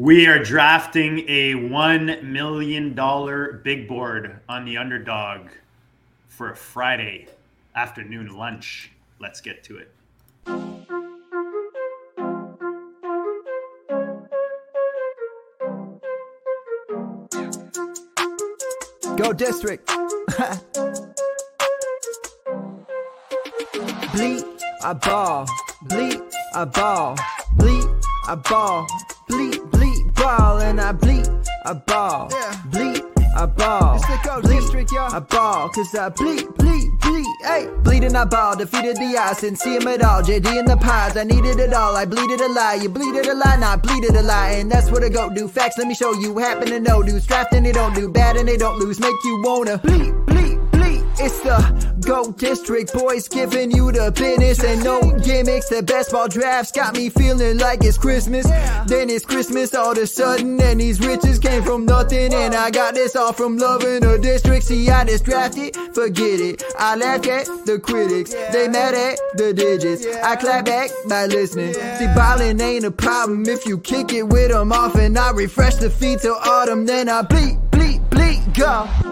We are drafting a $1 million big board on the underdog for a Friday afternoon lunch. Let's get to it. Go district. bleed, I ball. Bleed, I ball. Bleed, I ball. Bleed, ball, and I bleed, I ball. Yeah. Bleed, I ball. It's the Go bleed, District, y'all. I ball, cause I bleed, bleed, bleed, hey. Bleeding, I ball, defeated the odds, didn't see him at all. JD in the pods, I needed it all. I bleeded a lie, you bleeded a lie, not bleeded a lie. And that's what I go do. Facts, let me show you. Happen to know dudes. Drafting, they don't do bad and they don't lose. Make you wanna bleed, bleed, bleed. It's the Go District boys giving you the business and no gimmicks. The best ball drafts got me feeling like it's Christmas. Then it's Christmas all of a sudden, and these riches came from nothing. And I got this all from loving the district. See, I just drafted, forget it. I laughed at the critics, they mad at the digits. I clap back by listening. See, ballin' ain't a problem if you kick it with them off, and I refresh the feet till autumn. Then I bleep, bleep, bleep, go.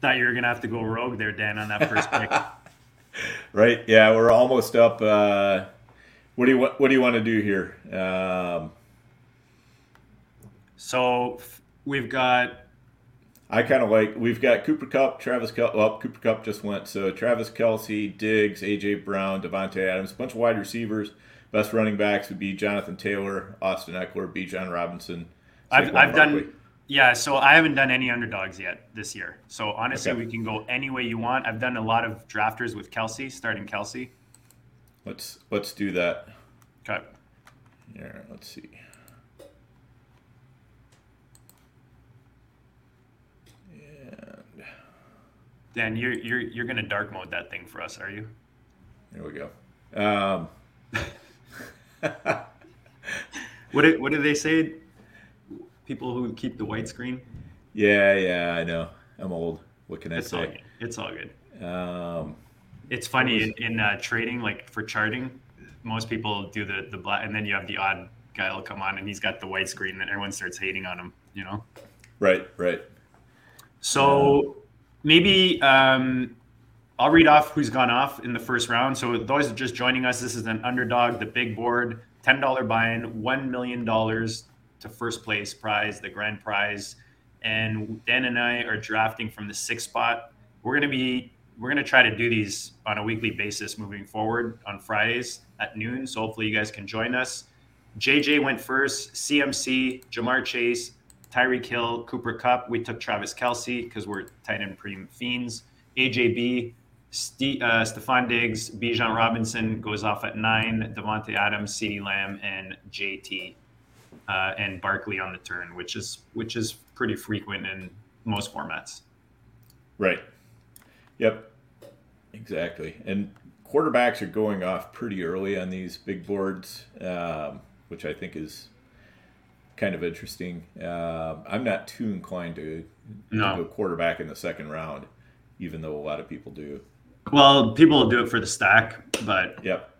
Thought you were going to have to go rogue there, Dan, on that first pick. Right? Yeah, we're almost up. Uh, what do you wa- What do you want to do here? Um, so we've got I kind of like we've got Cooper Kupp, Travis Cup. well, Cooper Kupp just went. So Travis Kelce, Diggs, AJ Brown, Davante Adams, a bunch of wide receivers. Best running backs would be Jonathan Taylor, Austin Ekeler, B. John Robinson. I've, I've done yeah so i haven't done any underdogs yet this year so honestly Okay. we can go any way you want i've done a lot of drafters with Kelce starting Kelce Let's let's do that. okay Yeah, let's see. And dan you're you're, you're gonna dark mode that thing for us are you here we go. Um, what did, what do they say people who keep the white screen yeah, yeah, I know. I'm old. What can I it's all say? good it's all good Um, it's funny in, in uh, trading like for charting most people do the the black and then you have the odd guy will come on and he's got the white screen and everyone starts hating on him you know right, right. So maybe um, I'll read off who's gone off in the first round. So those are just joining us, this is an underdog, the big board, ten dollar buy-in, one million dollars to first place prize, the grand prize. And Dan and I are drafting from the sixth spot. We're gonna be we're gonna try to do these on a weekly basis moving forward on Fridays at noon. So hopefully you guys can join us. JJ went first, CMC, Ja'Marr Chase, Tyreek Hill, Cooper Kupp. We took Travis Kelce because we're tight end premium fiends. AJB, Ste- uh, Stefon Diggs, Bijan Robinson goes off at nine. Davante Adams, CeeDee Lamb, and JT, uh, and Barkley on the turn, which is which is pretty frequent in most formats. Right. Yep. Exactly. And quarterbacks are going off pretty early on these big boards, um, which I think is kind of interesting. Um I'm not too inclined to, to go quarterback in the second round, even though a lot of people do. Well, people will do it for the stack, but Yep.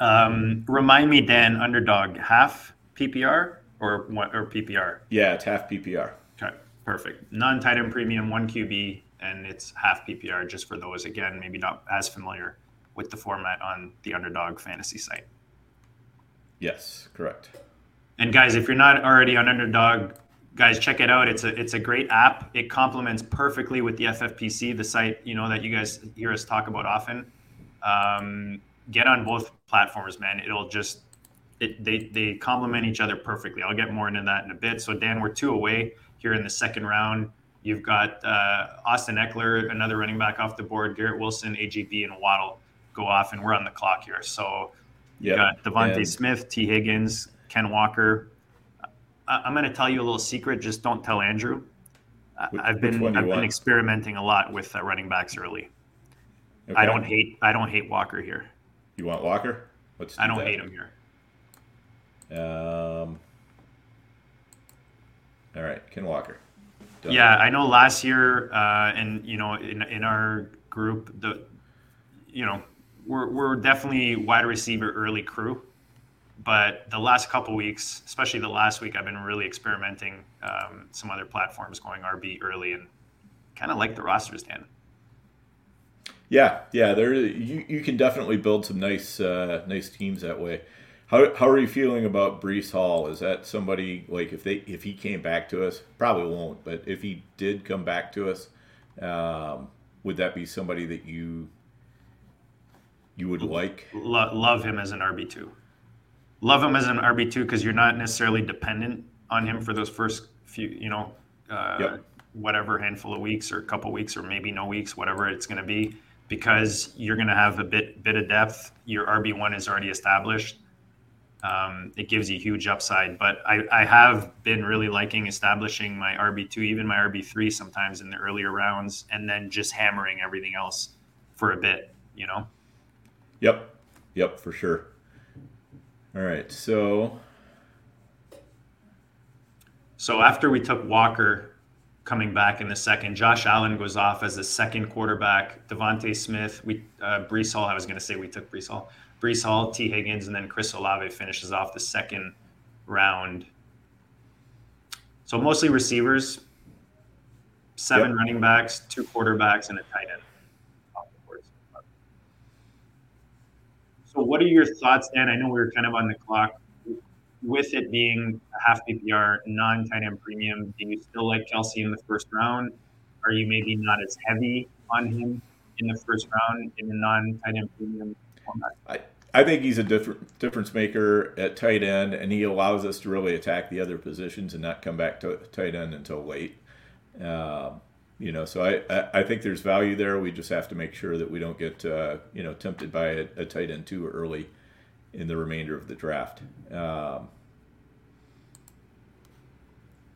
um, remind me, Dan, underdog half PPR or what or PPR? Yeah, it's half PPR. Okay, perfect. Non tight end premium, one QB, and it's half PPR just for those again, maybe not as familiar with the format on the underdog fantasy site. Yes, correct. And guys, if you're not already on underdog, guys, check it out. It's a it's a great app. It complements perfectly with the FFPC, the site you know that you guys hear us talk about often. Um, get on both platforms, man. It'll just it, they they complement each other perfectly. I'll get more into that in a bit. So Dan, we're two away here in the second round. You've got uh, Austin Ekeler, another running back off the board. Garrett Wilson, AGB, and Waddle go off, and we're on the clock here. So you got DeVonta And- Smith, T. Higgins, Ken Walker. I- I'm going to tell you a little secret. Just don't tell Andrew. I- I've been I've been want? experimenting a lot with uh, running backs early. I don't hate I don't hate Walker here. You want Walker? Let's I don't that. hate him here. Um, all right, Ken Walker. Done. Yeah, I know last year, uh, and you know, in in our group, the you know, we're we're definitely wide receiver early crew, but the last couple weeks, especially the last week, I've been really experimenting um, some other platforms going RB early and kind of like the rosters, Dan. Yeah, yeah, there you, you can definitely build some nice uh, nice teams that way. How, how are you feeling about Breece Hall? Is that somebody like if they if he came back to us, probably won't, but if he did come back to us, um, would that be somebody that you you would like? Lo- love him as an RB two. Love him as an RB two because you're not necessarily dependent on him for those first few, you know, uh, yep. whatever handful of weeks or a couple weeks or maybe no weeks, whatever it's going to be, because you're going to have a bit bit of depth. Your RB one is already established um, it gives you huge upside. But I, I have been really liking establishing my RB2, even my RB3 sometimes in the earlier rounds, and then just hammering everything else for a bit, you know? Yep. Yep, for sure. All right. So. So after we took Walker coming back in the second, Josh Allen goes off as the second quarterback. DeVonta Smith, we uh, Breece Hall. I was going to say we took Breece Hall. Breece Hall, T. Higgins, and then Chris Olave finishes off the second round. So mostly receivers, seven yep. running backs, two quarterbacks, and a tight end. So, what are your thoughts, Dan? I know we are kind of on the clock. With it being a half PPR, non tight end premium, do you still like Kelce in the first round? Are you maybe not as heavy on him in the first round in the non tight end premium format? I, I think he's a different difference maker at tight end, and he allows us to really attack the other positions and not come back to tight end until late. Um, you know, so I, I think there's value there. We just have to make sure that we don't get uh, you know tempted by a, a, tight end too early in the remainder of the draft. Um,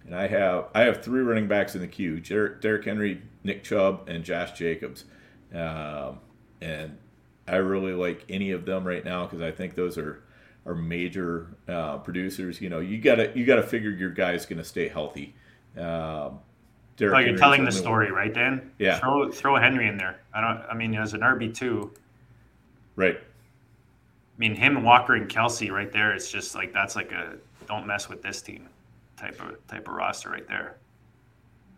and I have I have three running backs in the queue: Derrick Henry, Nick Chubb, and Josh Jacobs. Um, and I really like any of them right now because I think those are are major uh, producers. You know, you gotta you gotta figure your guy's going to stay healthy. Um, Derrick oh, you're Henry's telling the story, one. right, Dan? Yeah. Throw throw Henry in there. I don't. I mean, as an RB two. Right. I mean, him, Walker, and Kelce right there. It's just like that's like a don't mess with this team type of type of roster right there.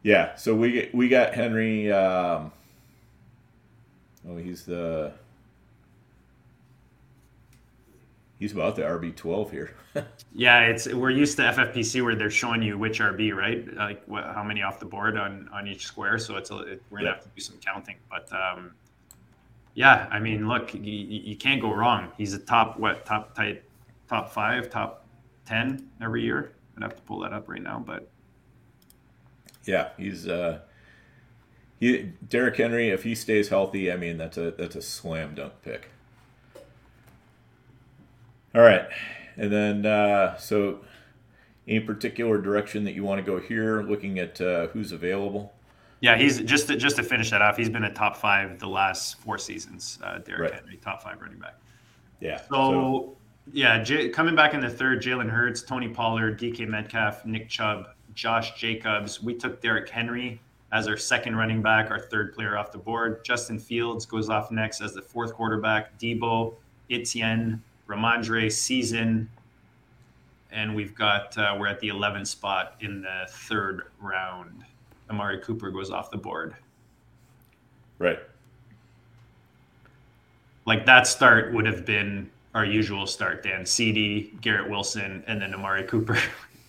Yeah. So we we got Henry. Um, oh, he's the he's about the RB twelve here. yeah, it's we're used to FFPC where they're showing you which RB, right? Like what, how many off the board on on each square. So it's a, it, we're gonna yeah. have to do some counting. But um, yeah, I mean, look, you, you can't go wrong. He's a top what top tight top five, top ten every year. I'd have to pull that up right now, but yeah, he's uh, he Derrick Henry. If he stays healthy, I mean that's a that's a slam dunk pick. All right. And then, uh, so any particular direction that you want to go here, looking at uh, who's available? Yeah, he's just to, just to finish that off. He's been a top five the last four seasons. Uh, Derrick right. Henry, top five running back. Yeah. So, so. yeah, J- coming back in the third, Jalen Hurts, Tony Pollard, DK Metcalf, Nick Chubb, Josh Jacobs. We took Derrick Henry as our second running back, our third player off the board. Justin Fields goes off next as the fourth quarterback. Debo, Etienne, Rhamondre season, and we've got uh, we're at the 11th spot in the third round. Amari Cooper goes off the board. Right. Like that start would have been our usual start, Dan. CD, Garrett Wilson, and then Amari Cooper.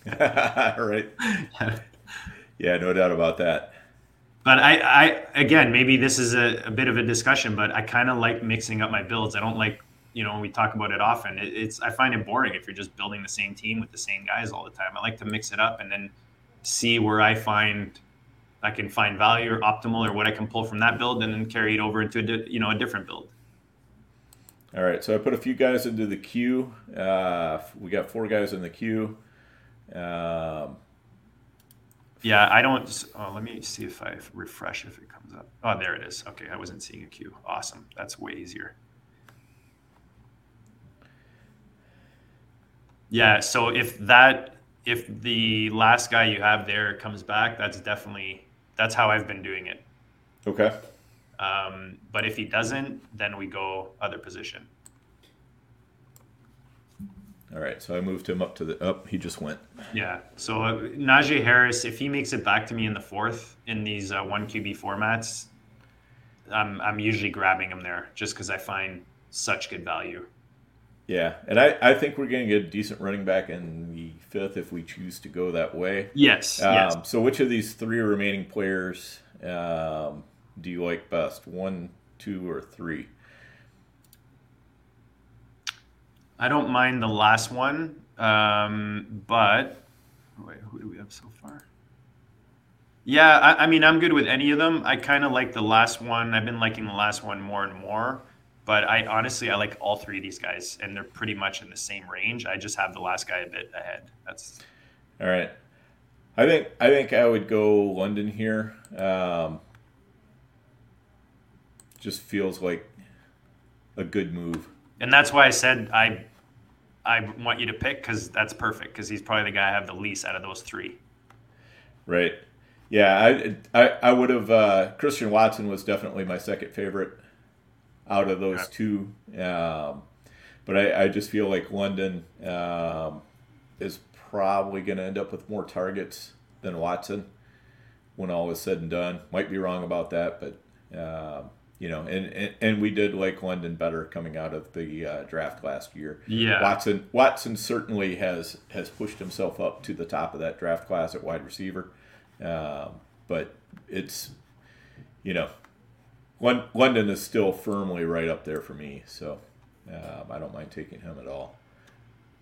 right. yeah, no doubt about that. But I, I again, maybe this is a, a bit of a discussion, but I kind of like mixing up my builds. I don't like you know, we talk about it often. It, it's I find it boring if you're just building the same team with the same guys all the time. I like to mix it up and then see where I find I can find value or optimal or what I can pull from that build and then carry it over into a di- you know a different build. All right, so I put a few guys into the queue. Uh, we got four guys in the queue. Um, yeah, I don't. Oh, let me see if I refresh if it comes up. Oh, there it is. Okay, I wasn't seeing a queue. Awesome. That's way easier. Yeah. So if that if the last guy you have there comes back, that's definitely that's how I've been doing it. Okay. Um, but if he doesn't, then we go other position. All right, so I moved him up to the up. He just went. Yeah. So uh, Najee Harris, if he makes it back to me in the fourth in these uh, one QB formats, I'm I'm usually grabbing him there just because I find such good value. Yeah, and I, I think we're going to get a decent running back in the fifth if we choose to go that way. Yes. Um, yes. So, which of these three remaining players um, do you like best? One, two, or three? I don't mind the last one, um, but wait, who do we have so far? Yeah, I, I mean, I'm good with any of them. I kind of like the last one. I've been liking the last one more and more. But I honestly, I like all three of these guys, and they're pretty much in the same range. I just have the last guy a bit ahead. That's all right. I think I think I would go London here. Um, just feels like a good move, and that's why I said I I want you to pick because that's perfect because he's probably the guy I have the least out of those three. Right. Yeah, I I, I would have uh, Christian Watson was definitely my second favorite out of those two. Um, but I, I, just feel like London um, is probably going to end up with more targets than Watson when all is said and done. Might be wrong about that, but uh, you know, and, and, and we did like London better coming out of the uh, draft last year. Yeah, Watson Watson certainly has has pushed himself up to the top of that draft class at wide receiver, um, but it's you know London is still firmly right up there for me, so um, I don't mind taking him at all.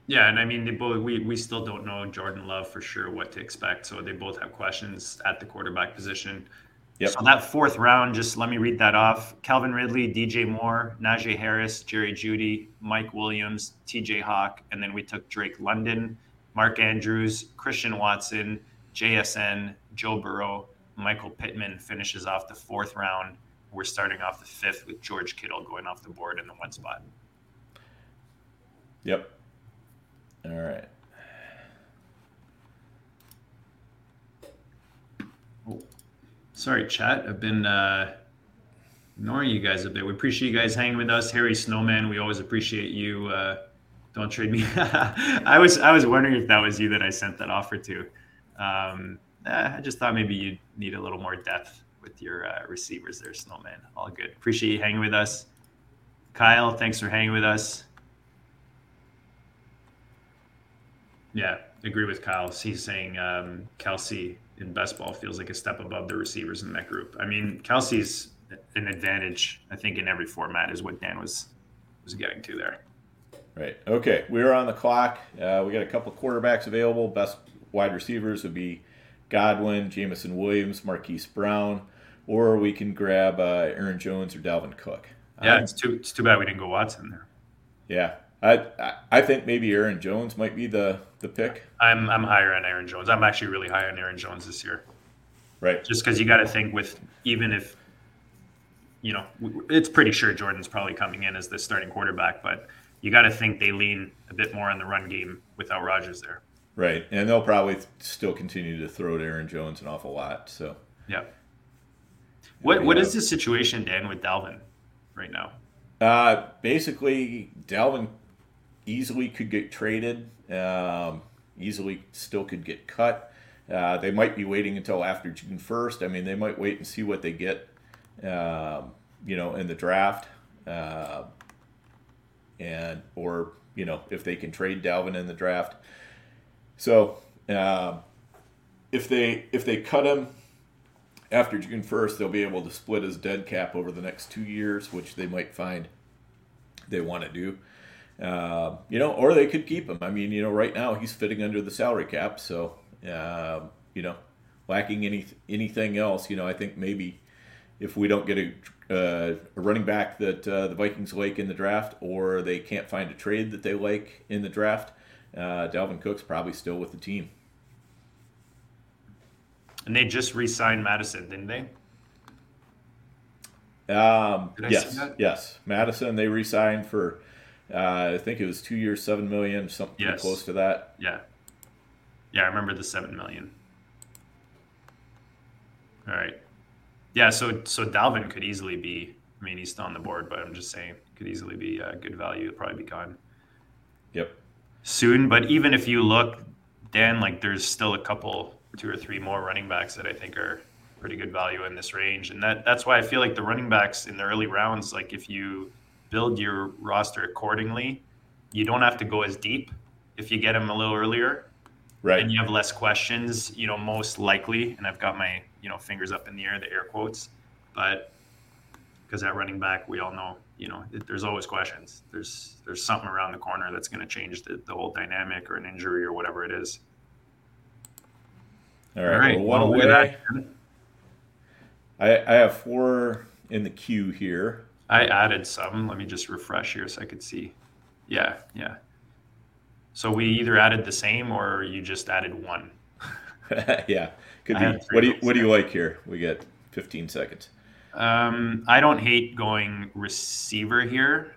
Yeah, and I mean, they both we we still don't know Jordan Love for sure what to expect, so they both have questions at the quarterback position. Yep. So that fourth round, just let me read that off: Calvin Ridley, DJ Moore, Najee Harris, Jerry Jeudy, Mike Williams, T.J. Hawk, and then we took Drake London, Mark Andrews, Christian Watson, JSN, Joe Burrow, Michael Pittman finishes off the fourth round we're starting off the fifth with George Kittle going off the board in the one spot. Yep. All right. Oh, sorry, chat. I've been uh, ignoring you guys a bit. We appreciate you guys hanging with us. Harry Snowman, we always appreciate you. Uh, don't trade me. I was I was wondering if that was you that I sent that offer to. Um, eh, I just thought maybe you'd need a little more depth with your uh, receivers there, Snowman. All good. Appreciate you hanging with us. Kyle, thanks for hanging with us. Yeah, agree with Kyle. He's saying um, Kelce in best ball feels like a step above the receivers in that group. I mean, Kelce's an advantage, I think, in every format is what Dan was was getting to there. Right. Okay. We're on the clock. Uh, we got a couple quarterbacks available. Best wide receivers would be Godwin, Jameson Williams, Marquise Brown, or we can grab uh, Aaron Jones or Dalvin Cook. Yeah, um, it's too it's too bad we didn't go Watson there. Yeah, I I think maybe Aaron Jones might be the the pick. I'm I'm higher on Aaron Jones. I'm actually really high on Aaron Jones this year. Right. Just because you got to think with even if you know it's pretty sure Jordan's probably coming in as the starting quarterback, but you got to think they lean a bit more on the run game without Rodgers there. Right, and they'll probably still continue to throw to Aaron Jones an awful lot. So yeah. What what is the situation, Dan, with Dalvin right now? Uh, basically, Dalvin easily could get traded. Um, easily still could get cut. Uh, they might be waiting until after June first. I mean, they might wait and see what they get. Um, you know, in the draft, uh, and or you know if they can trade Dalvin in the draft. So uh, if they if they cut him after June first, they'll be able to split his dead cap over the next two years, which they might find they want to do. Uh, you know, or they could keep him. I mean, you know, right now he's fitting under the salary cap, so uh, you know, lacking any anything else, you know, I think maybe if we don't get a, uh, a running back that uh, the Vikings like in the draft, or they can't find a trade that they like in the draft, uh, Dalvin Cook's probably still with the team. And they just re-signed Mattison, didn't they? Um, yes, yes. Mattison they re-signed for, uh, I think it was two years, seven million, something yes. close to that. Yeah, yeah. I remember the seven million. All right. Yeah, so so Dalvin could easily be. I mean, he's still on the board, but I'm just saying could easily be a good value. Probably be gone. Yep. Soon, but even if you look, Dan, like there's still a couple, two or three more running backs that I think are pretty good value in this range, and that that's why I feel like the running backs in the early rounds, like if you build your roster accordingly, you don't have to go as deep if you get them a little earlier Right. and you have less questions, you know, most likely, and I've got my, you know, fingers up in the air, the air quotes, but because at running back, we all know, you know, it, there's always questions. There's there's something around the corner that's going to change the, the whole dynamic or an injury or whatever it is. All right. Well, one well, away. I, I have four in the queue here. I added some. Let me just refresh here so I could see. Yeah, yeah. So we either added the same or you just added one. yeah. Could I be. What do you What do you like here? We get 15 seconds. Um, I don't hate going receiver here.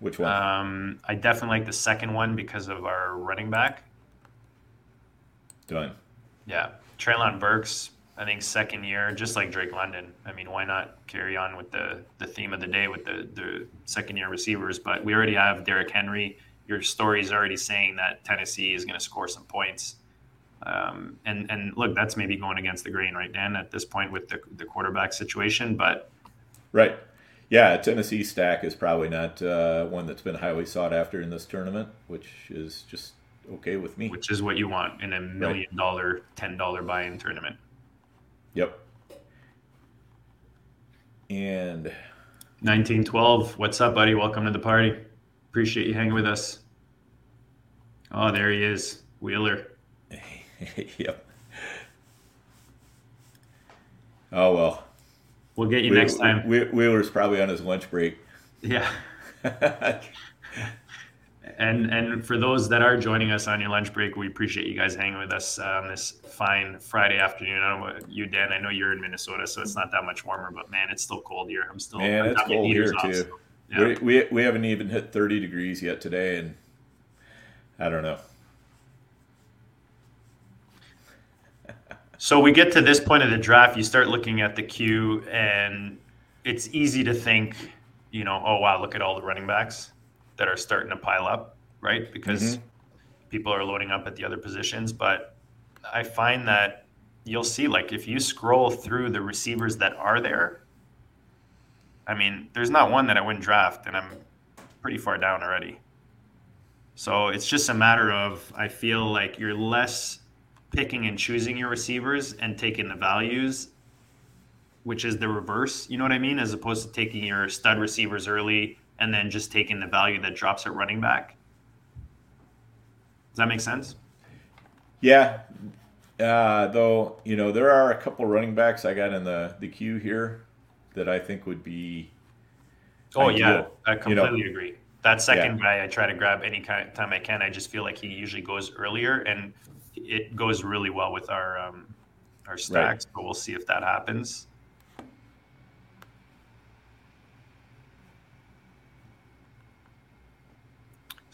Which one? Um, I definitely like the second one because of our running back. Done. Yeah, Treylon Burks. I think second year, just like Drake London. I mean, why not carry on with the the theme of the day with the the second year receivers? But we already have Derrick Henry. Your story is already saying that Tennessee is going to score some points. Um, and and look, that's maybe going against the grain, right, Dan? At this point with the the quarterback situation, but Right. Yeah, Tennessee stack is probably not uh, one that's been highly sought after in this tournament, which is just okay with me. which is what you want in a million dollar, ten dollar buy-in tournament. Yep. And 1912, what's up, buddy? Welcome to the party. Appreciate you hanging with us. Oh, there he is, Wheeler. yep. Oh well. We'll get you Whe- next time. Wheeler's probably on his lunch break. Yeah. And and for those that are joining us on your lunch break, we appreciate you guys hanging with us uh, on this fine Friday afternoon. I don't know you, Dan. I know you're in Minnesota, so it's not that much warmer, but man, it's still cold here. I'm still Man, I'm it's cold here off, too. so, yeah. We, we we haven't even hit 30 degrees yet today, and I don't know. So we get to this point of the draft, you start looking at the queue, and it's easy to think, you know, oh wow, look at all the running backs that are starting to pile up, right? Because Mhm. people are loading up at the other positions. But I find that you'll see, like, if you scroll through the receivers that are there, I mean, there's not one that I wouldn't draft, and I'm pretty far down already. So it's just a matter of I feel like you're less picking and choosing your receivers and taking the values, which is the reverse. You know what I mean? As opposed to taking your stud receivers early and then just taking the value that drops at running back. Does that make sense? Yeah. Uh, though you know there are a couple running backs I got in the the queue here that I think would be. Oh Ideal. yeah, I You know. completely agree. That second guy, I try to grab any kind of time I can. I just feel like he usually goes earlier, and it goes really well with our um, our stacks. But we'll see if that happens.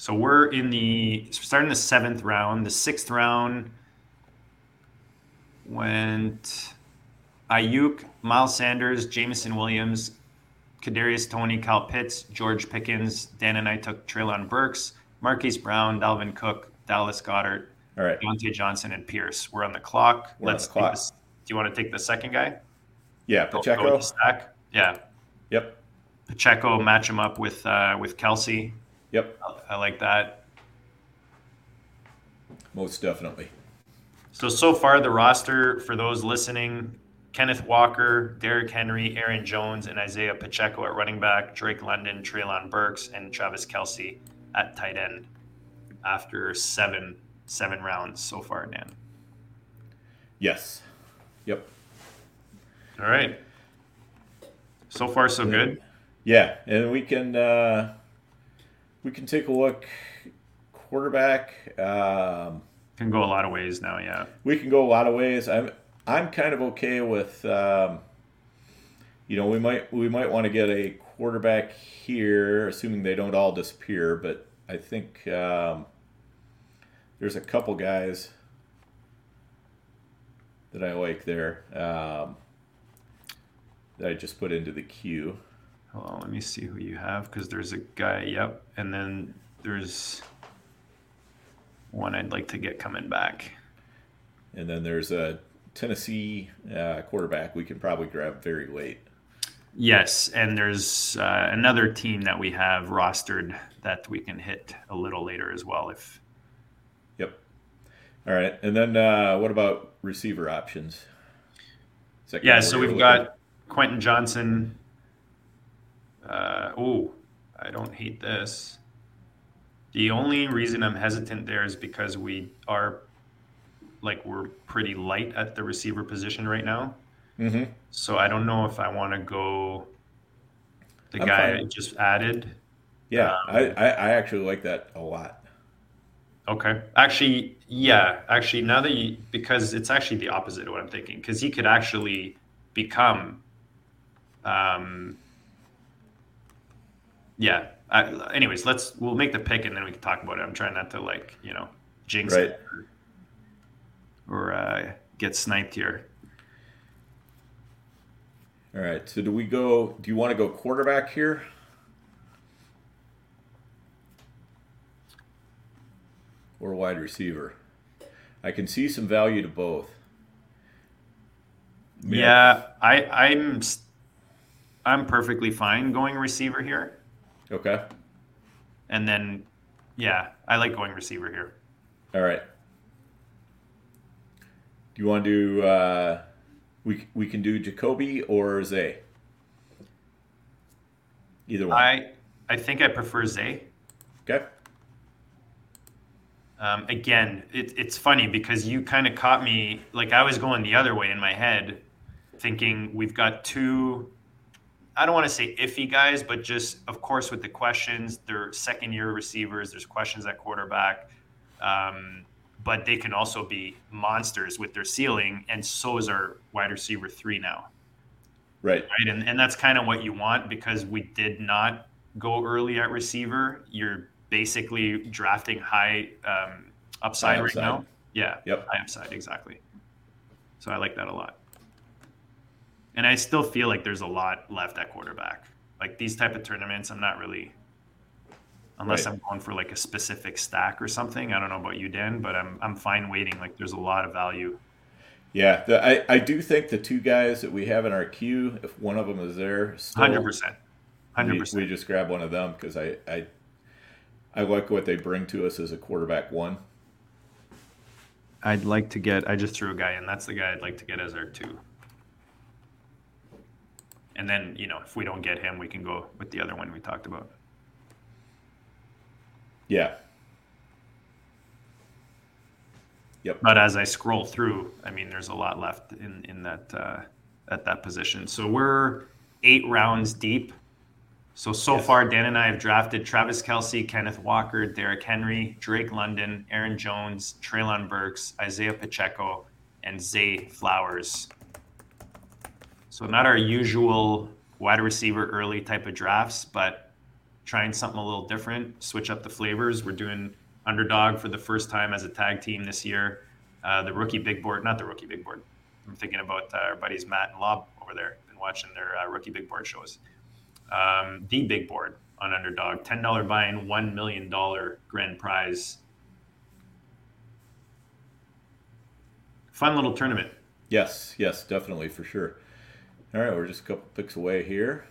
So we're in the starting the seventh round. The sixth round went Ayuk, Miles Sanders, Jameson Williams, Kadarius Toney, Kyle Pitts, George Pickens. Dan and I took Treylon Burks, Marquise Brown, Dalvin Cook, Dallas Goedert, All right. Diontae Johnson, and Pierce. We're on the clock. We're Let's the clock. this. Do you want to take the second guy? Yeah, Go- go Pacheco. the stack. Yeah, Yep. Pacheco. Match him up with uh, with Kelce. Yep. I like that. Most definitely. So so far the roster for those listening: Kenneth Walker, Derrick Henry, Aaron Jones, and Isaiah Pacheco at running back, Drake London, Treylon Burks, and Travis Kelce at tight end. After seven seven rounds so far, Dan. Yes. Yep. All right. So far, so good. Yeah, and we can uh, we can take a look. Quarterback. Um, Can go a lot of ways now. Yeah. we can go a lot of ways. I'm I'm kind of okay with. Um, you know, we might we might want to get a quarterback here, assuming they don't all disappear. But I think um, there's a couple guys that I like there. Um, that I just put into the queue. Hold on, let me see who you have because there's a guy. Yep, and then there's one I'd like to get coming back. And then there's a Tennessee uh, quarterback we can probably grab very late. Yes, and there's uh, another team that we have rostered that we can hit a little later as well. If Yep. All right, and then uh, what about receiver options? Yeah, so we've looking? got Quentin Johnson. Uh, oh, I don't hate this. The only reason I'm hesitant there is because we are like we're pretty light at the receiver position right now. Mhm. So I don't know if I want to go the I'm guy I just added. Yeah, Um, I, I, I actually like that a lot. Okay. Actually, yeah. Actually, now that you because it's actually the opposite of what I'm thinking because he could actually become, um, yeah. I, anyways, let's we'll make the pick and then we can talk about it. I'm trying not to like you know jinx Right. it or, or uh, get sniped here. All right, so do we go? Do you want to go quarterback here? Or wide receiver? I can see some value to both. Yeah, I I'm I'm perfectly fine going receiver here, Okay. and then yeah, I like going receiver here. All right. Do you want to do? Uh, we we can do Jakobi or Zay. Either one. I I think I prefer Zay. okay. Um, again, it, it's funny because you kind of caught me like I was going the other way in my head, thinking we've got two. I don't want to say iffy guys, but just of course with the questions, they're second year receivers. There's questions at quarterback, um, but they can also be monsters with their ceiling, and so is our wide receiver three now Right. right? And and that's kind of what you want because we did not go early at receiver. You're basically drafting high um, upside High right now. Yeah, Yep. high upside exactly. So I like that a lot. And I still feel like there's a lot left at quarterback. Like these type of tournaments, I'm not really, unless Right. I'm going for like a specific stack or something. I don't know about you, Dan, but I'm I'm fine waiting. Like there's a lot of value. Yeah, the, I, I do think the two guys that we have in our queue, if one of them is there, Hundred percent, hundred percent, we just grab one of them because I, I I like what they bring to us as a quarterback one. I'd like to get. I just threw a guy in. That's the guy I'd like to get as our two. And then you know, if we don't get him, we can go with the other one we talked about. Yeah. Yep. But as I scroll through, I mean, there's a lot left in in that uh, at that position. So we're eight rounds deep. So so Yes. far, Dan and I have drafted Travis Kelce, Kenneth Walker, Derrick Henry, Drake London, Aaron Jones, Treylon Burks, Isaiah Pacheco, and Zay Flowers. So not our usual wide receiver early type of drafts, but trying something a little different, switch up the flavors. We're doing underdog for the first time as a tag team this year. Uh, the rookie big board, not the rookie big board. I'm thinking about uh, our buddies Matt and Lob over there. Been watching their uh, rookie big board shows. Um, the big board on underdog, ten dollar buy-in, one million dollar grand prize. Fun little tournament. Yes, yes, definitely for sure. All right, we're just a couple picks away here.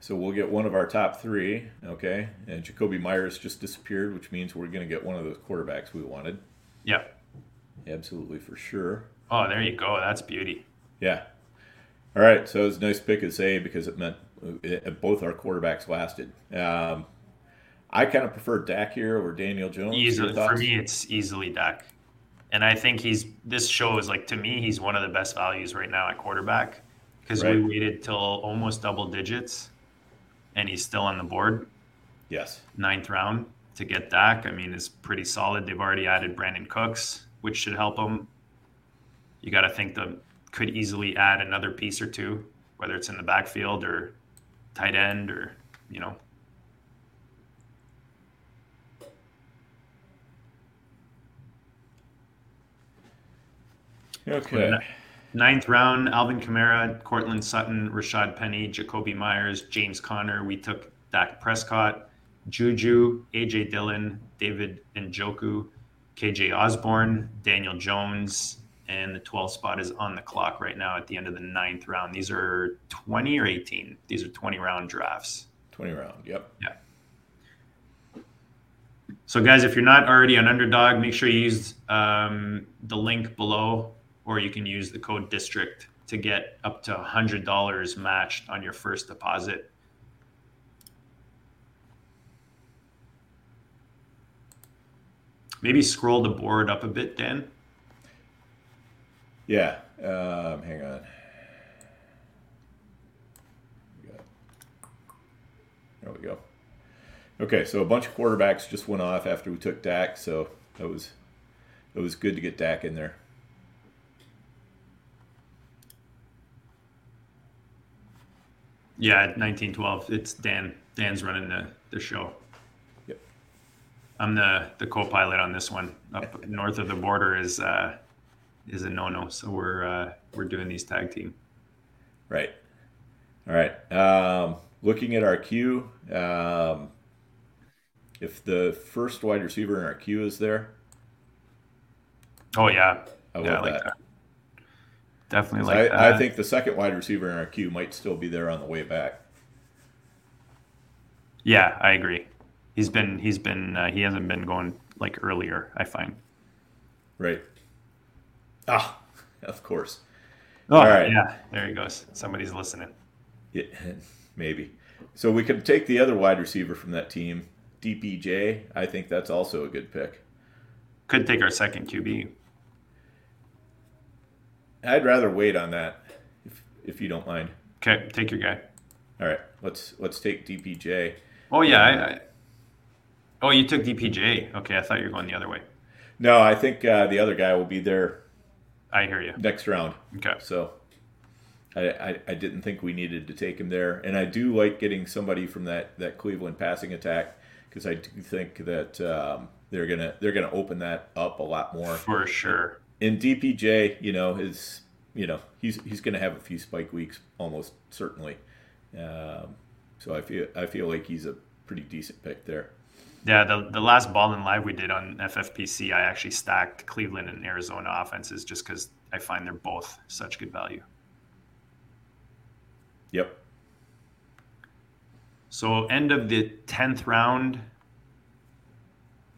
So we'll get one of our top three, okay? And Jakobi Meyers just disappeared, which means we're going to get one of those quarterbacks we wanted. Yeah. Absolutely for sure. Oh, there you go. That's beauty. Yeah. All right, so it was a nice pick as A because it meant it, both our quarterbacks lasted. Um, I kind of prefer Dak here over Daniel Jones. Easily for me, it's easily Dak, and I think he's. This shows like to me, he's one of the best values right now at quarterback because we waited till almost double digits, and he's still on the board, Yes. ninth round to get Dak. I mean, is pretty solid. They've already added Brandin Cooks, which should help him. You got to think the could easily add another piece or two, whether it's in the backfield or tight end or you know Okay. Ninth round, Alvin Kamara, Courtland Sutton, Rashaad Penny, Jakobi Meyers, James Conner. We took Dak Prescott, Juju, AJ Dillon, David Njoku, KJ Osborn, Daniel Jones, and the 12th spot is on the clock right now at the end of the ninth round. These are 20 or 18? These are 20 round drafts. 20 round, yep. Yeah. So, guys, if you're not already on Underdog, make sure you use um, the link below, or you can use the code DISTRICT to get up to $100 matched on your first deposit. Maybe scroll the board up a bit, Dan. Yeah. Um, hang on. There we go. Okay, so a bunch of quarterbacks just went off after we took Dak, so that was it was good to get Dak in there. Yeah, 1912. It's Dan. Dan's running the, the show. Yep. I'm the, the co-pilot on this one. Up north of the border is uh, is a no-no, so we're uh, we're doing these tag team. Right. All right. Um, looking at our queue, um, if the first wide receiver in our queue is there, Oh yeah, I yeah, like that. that. Definitely I, that. I think the second wide receiver in our queue might still be there on the way back. Yeah, I agree. He's been he's been uh, he hasn't been going like earlier. I find. Right. Ah, of course. Oh, All right. Yeah, there he goes. Somebody's listening. Yeah, maybe. So we could take the other wide receiver from that team, DPJ. I think that's also a good pick. Could take our second QB. I'd rather wait on that, if, if you don't mind. Okay, take your guy. All right, let's let's take DPJ. Oh yeah. I, I, oh, you took DPJ. Okay, I thought you were going the other way. No, I think uh, the other guy will be there I hear you. next round. Okay. So I, I, I didn't think we needed to take him there, and I do like getting somebody from that, that Cleveland passing attack because I do think that um, they're gonna they're gonna open that up a lot more. For sure. In DPJ, you know, is you know he's he's gonna have a few spike weeks almost certainly. Um, so I feel I feel like he's a pretty decent pick there. Yeah, the, the last ball in live we did on FFPC, I actually stacked Cleveland and Arizona offenses just because I find they're both such good value. Yep. So end of the tenth round,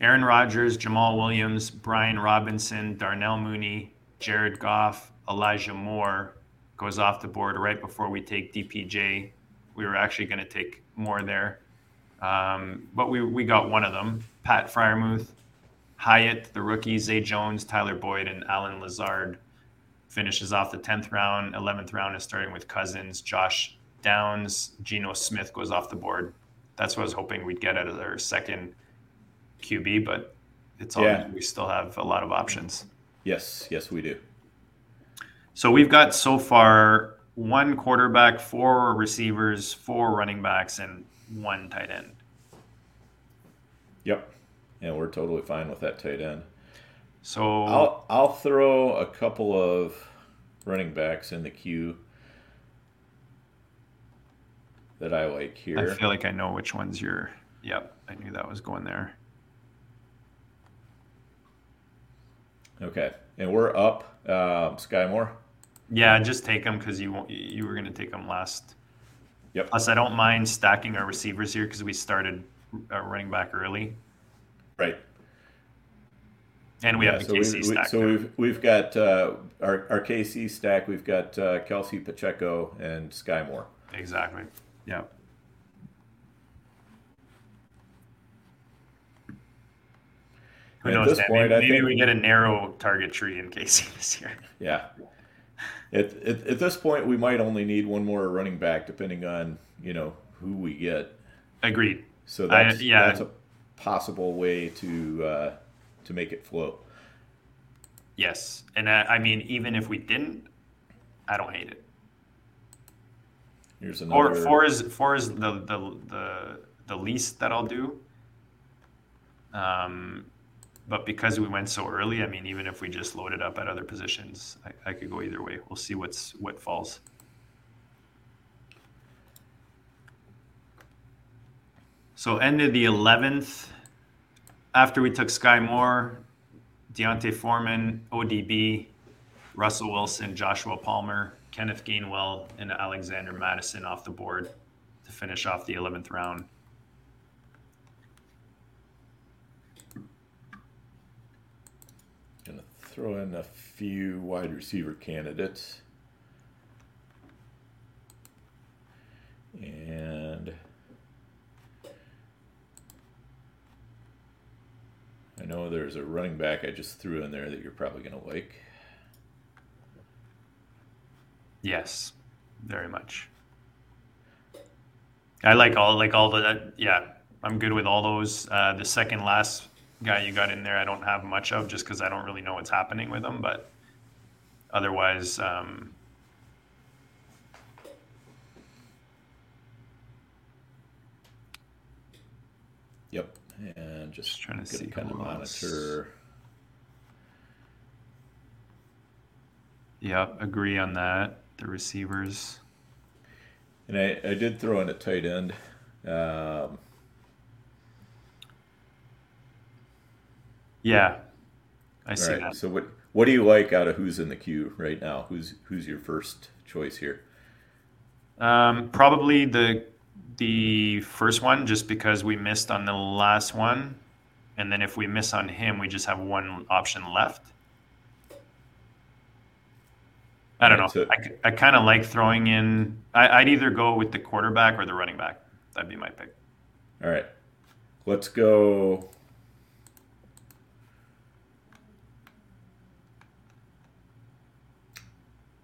Aaron Rodgers, Jamaal Williams, Brian Robinson, Darnell Mooney, Jared Goff, Elijah Moore goes off the board right before we take DPJ. We were actually going to take more there, um, but we we got one of them. Pat Freiermuth, Hyatt, the rookie, Zay Jones, Tyler Boyd, and Allen Lazard finishes off the 10th round. 11th round is starting with Cousins, Josh Downs, Geno Smith goes off the board. That's what I was hoping we'd get out of their second QB, but it's all Yeah. we still have a lot of options. Yes. Yes, we do. So we've got so far one quarterback, four receivers, four running backs, and one tight end. Yep. And we're totally fine with that tight end. So I'll I'll throw a couple of running backs in the queue that I like here. I feel like I know which ones you're. Yep, I knew that was going there. Okay, and we're up. Um, Skyy Moore. Yeah, just take them because you you were going to take them last. Yep. Plus, I don't mind stacking our receivers here because we started uh, running back early, Right. and we Yeah, have the so we, KC we- stack. so there. we've we've got uh, our our KC stack. We've got uh, Kelce Pacheco and Skyy Moore. Exactly. Yeah. Who At knows? this point, maybe I maybe we get a narrow target tree in KC this year. Yeah. At, at, at this point, we might only need one more running back, depending on you know who we get. Agreed. So I- that's yeah. that's a possible way to uh, to make it flow. Yes, and I, I mean, even if we didn't, I don't hate it. Here's another. four is four is the the the the least that I'll do. Um, but because we went so early, I mean, even if we just loaded up at other positions, I, I could go either way. We'll see what's what falls. So ended the eleventh after we took Skyy Moore, D'Onta Foreman, ODB, Russell Wilson, Joshua Palmer, Kenneth Gainwell, and Alexander Mattison off the board to finish off the 11th round. Gonna throw in a few wide receiver candidates. And I know there's a running back I just threw in there that you're probably going to like. Yes, very much. I like all like all the yeah. I'm good with all those. Uh, the second last guy you got in there, I don't have much of just because I don't really know what's happening with him. But otherwise, um, Yep, and just, Just trying to see kind of who else. monitor. yeah, agree on that. The receivers. And I, I did throw in a tight end. Um, Yeah, I all see right. that. So what what do you like out of who's in the queue right now? Who's who's your first choice here? Um, probably the the first one, just because we missed on the last one, and then if we miss on him, we just have one option left. I don't know. I, I kind of like throwing in. I, I'd either go with the quarterback or the running back. That'd be my pick. All right, let's go.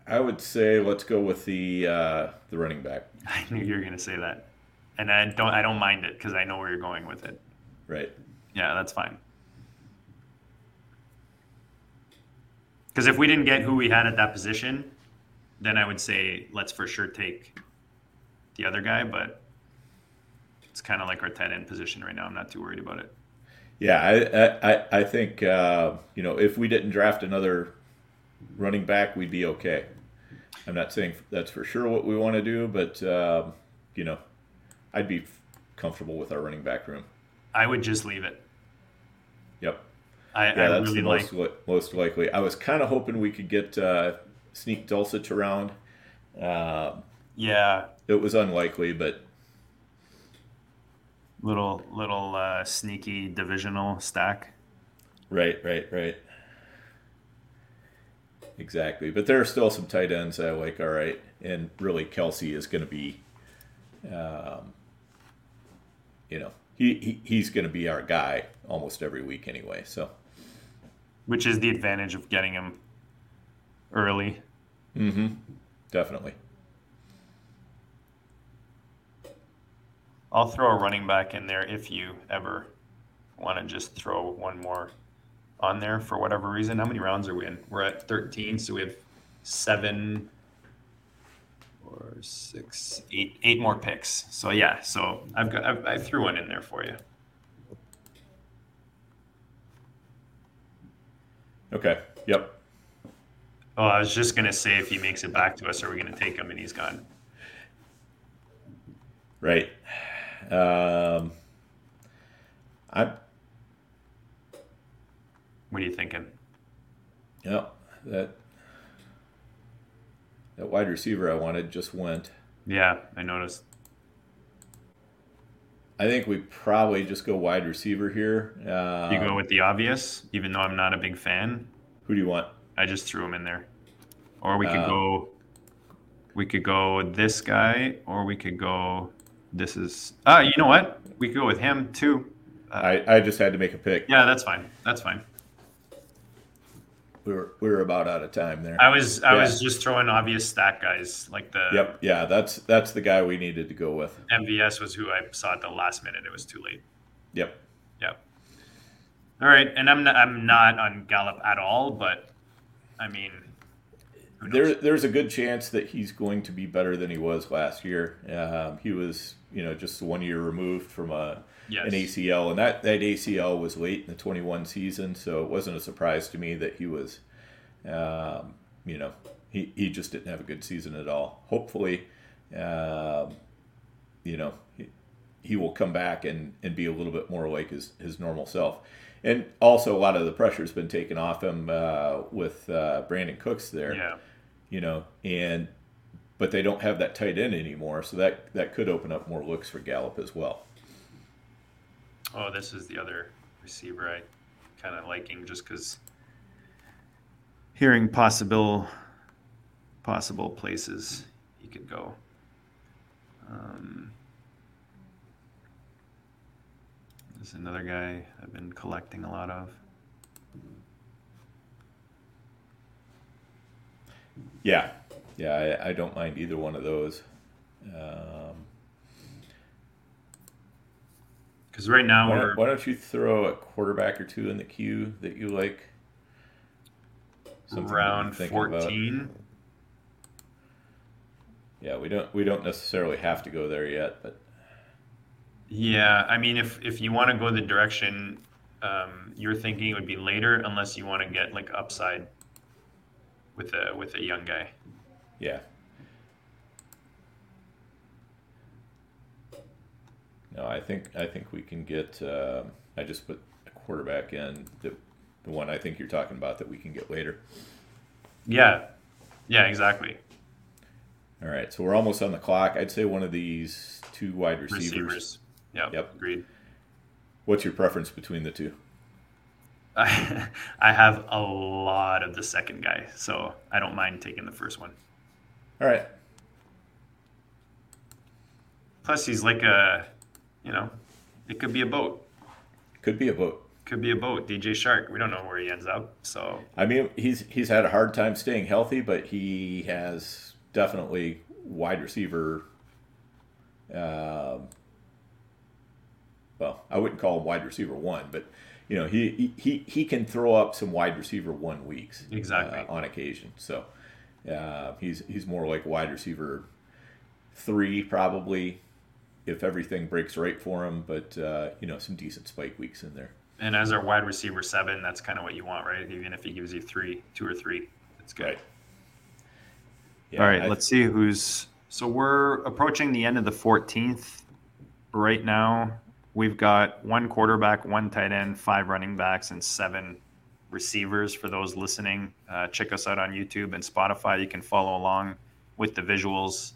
I would say let's go with the uh, the running back. I knew you were gonna say that, and I don't. I don't mind it because I know where you're going with it. Right. Yeah, that's fine. Because if we didn't get who we had at that position, then I would say let's for sure take the other guy. But it's kind of like our tight end position right now. I'm not too worried about it. Yeah, I I, I think uh, you know if we didn't draft another running back, we'd be okay. I'm not saying that's for sure what we want to do, but um, you know, I'd be comfortable with our running back room. I would just leave it. Yep. I, Yeah, I that's really the like. most li- most likely. I was kind of hoping we could get uh, sneak Dulcich around. Um Yeah, it was unlikely, but little little uh, sneaky divisional stack. right, right, right. Exactly, but there are still some tight ends I like. All right, and really Kelce is going to be, um, you know, he, he he's going to be our guy almost every week anyway. So which is the advantage of getting him early. Mm-hmm. definitely, I'll throw a running back in there if you ever want to just throw one more on there for whatever reason. How many rounds are we in? We're at 13, so we have seven or six, eight, eight more picks. So yeah, so I've got I've, I threw one in there for you. okay, yep. Oh, I was just gonna say if he makes it back to us, are we gonna take him and he's gone? Right. Um, I What are you thinking? yeah that that wide receiver I wanted just went. Yeah, I noticed. I think we probably just go wide receiver here. Uh, You go with the obvious, even though I'm not a big fan. who do you want? I just threw him in there. Or we could Uh, go we could go this guy or we could go this is ah you know what? We could go with him too. I, I just had to make a pick. Yeah, that's fine. That's fine. We were we were about out of time there. I was I was just throwing obvious stat guys like the Yep. Yeah. That's that's the guy we needed to go with. MVS was who I saw at the last minute. It was too late. Yep. Yep. All right, and I'm not, I'm not on Gallup at all, but I mean, there, there's a good chance that he's going to be better than he was last year. Um, he was, you know, just one year removed from a Yes. an ACL, and that that ACL was late in the 21 season, so it wasn't a surprise to me that he was, um, you know, he, he just didn't have a good season at all. Hopefully, um, you know, he, he will come back and, and be a little bit more like his, his normal self. And also, a lot of the pressure's been taken off him uh, with uh, Brandin Cooks there Yeah. you know, and but they don't have that tight end anymore, so that that could open up more looks for Gallup as well. Oh, this is the other receiver I kind of liking just because hearing possible possible places he could go. Um, there's another guy I've been collecting a lot of. Yeah, yeah, I, I don't mind either one of those. Um, Because right now why, why don't you throw a quarterback or two in the queue that you like? Something round? 14. Yeah, we don't we don't necessarily have to go there yet, but Yeah, I mean, if if you want to go the direction um, you're thinking, it would be later, unless you want to get like upside with a with a young guy. yeah. No, I think I think we can get. Uh, I just put a quarterback in the the one I think you're talking about that we can get later. Yeah, yeah, exactly. All right, so we're almost on the clock. I'd say one of these two wide receivers. Receivers. Yeah. Yep. Agreed. What's your preference between the two? I I have a lot of the second guy, so I don't mind taking the first one. All right. Plus, he's like a, you know, it could be a boat. Could be a boat. Could be a boat. DJ Chark. We don't know where he ends up. So I mean, he's he's had a hard time staying healthy, but he has definitely wide receiver. Um, well, I wouldn't call him wide receiver one, but you know, he he he can throw up some wide receiver one weeks Exactly. uh, on occasion. So uh, he's he's more like wide receiver three probably if everything breaks right for him, but uh, you know, some decent spike weeks in there. and as our wide receiver seven, that's kind of what you want, right? Even if he gives you three, two or three, it's good. Right. Yeah, All right, I- let's see who's. So we're approaching the end of the 14th right now. We've got one quarterback, one tight end, five running backs, and seven receivers. For those listening, uh, check us out on YouTube and Spotify. You can follow along with the visuals.